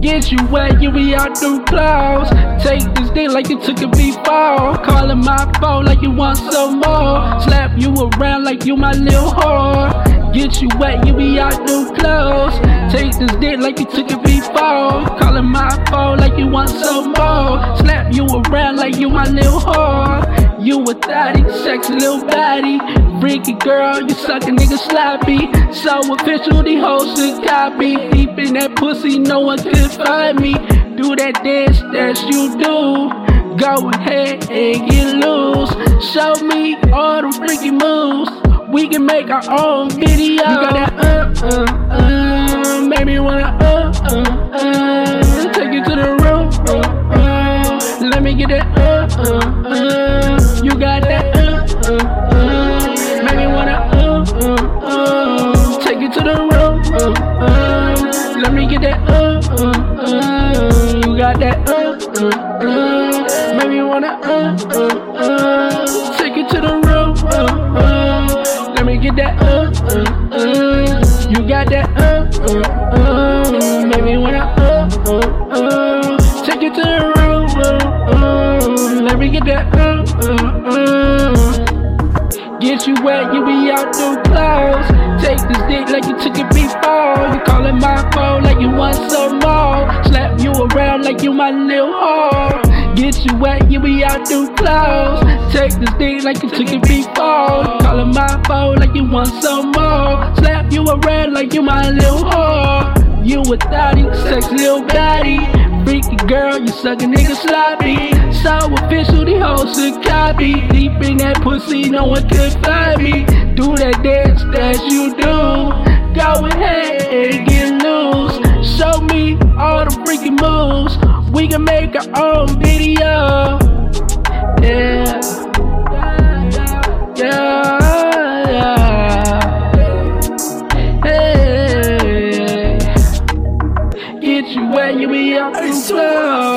Get you wet, you be out through clouds. Take this dick like you took a before. Calling my phone like you want some more. Slap you around like you my little whore. Get you wet, you be out through clothes. Take this dick like you took it before. Calling my phone like you want some more. Slap you around like you my little whore. You a thotty, sexy little body. Freaky girl, you suck a nigga sloppy. So official, the hoes should copy. Deep in that pussy, no one could find me. Do that dance that you do. Go ahead and get loose. Show me all the freaky moves. We can make our own video. You got that uh uh uh, make me wanna uh uh uh, take you to the room. Uh, uh, let me get that uh uh uh. That uh uh uh. You got that uh uh uh, make me wanna uh uh uh, take you to the room. Uh, uh, let me get that uh uh uh. You got that uh uh uh, make me wanna uh uh uh, take you to the room. Uh, uh, let me get that uh uh uh. Get you wet, you be out through clouds. Take this dick like you took it before. You my little whore. Get you wet, you be out through clouds. Take this thing like you took it before. You calling my phone like you want some more. Slap you around like you my little whore. You a thotty, sexy little body. Freaky girl, you suck a nigga sloppy. So official, the hoes should copy. Deep in that pussy, no one could find me. Do that dance that you do. Go ahead and get loose. Show me all the freaky moves. We can make our own video. Yeah. Yeah. yeah. Hey. Get you where you be up to flow.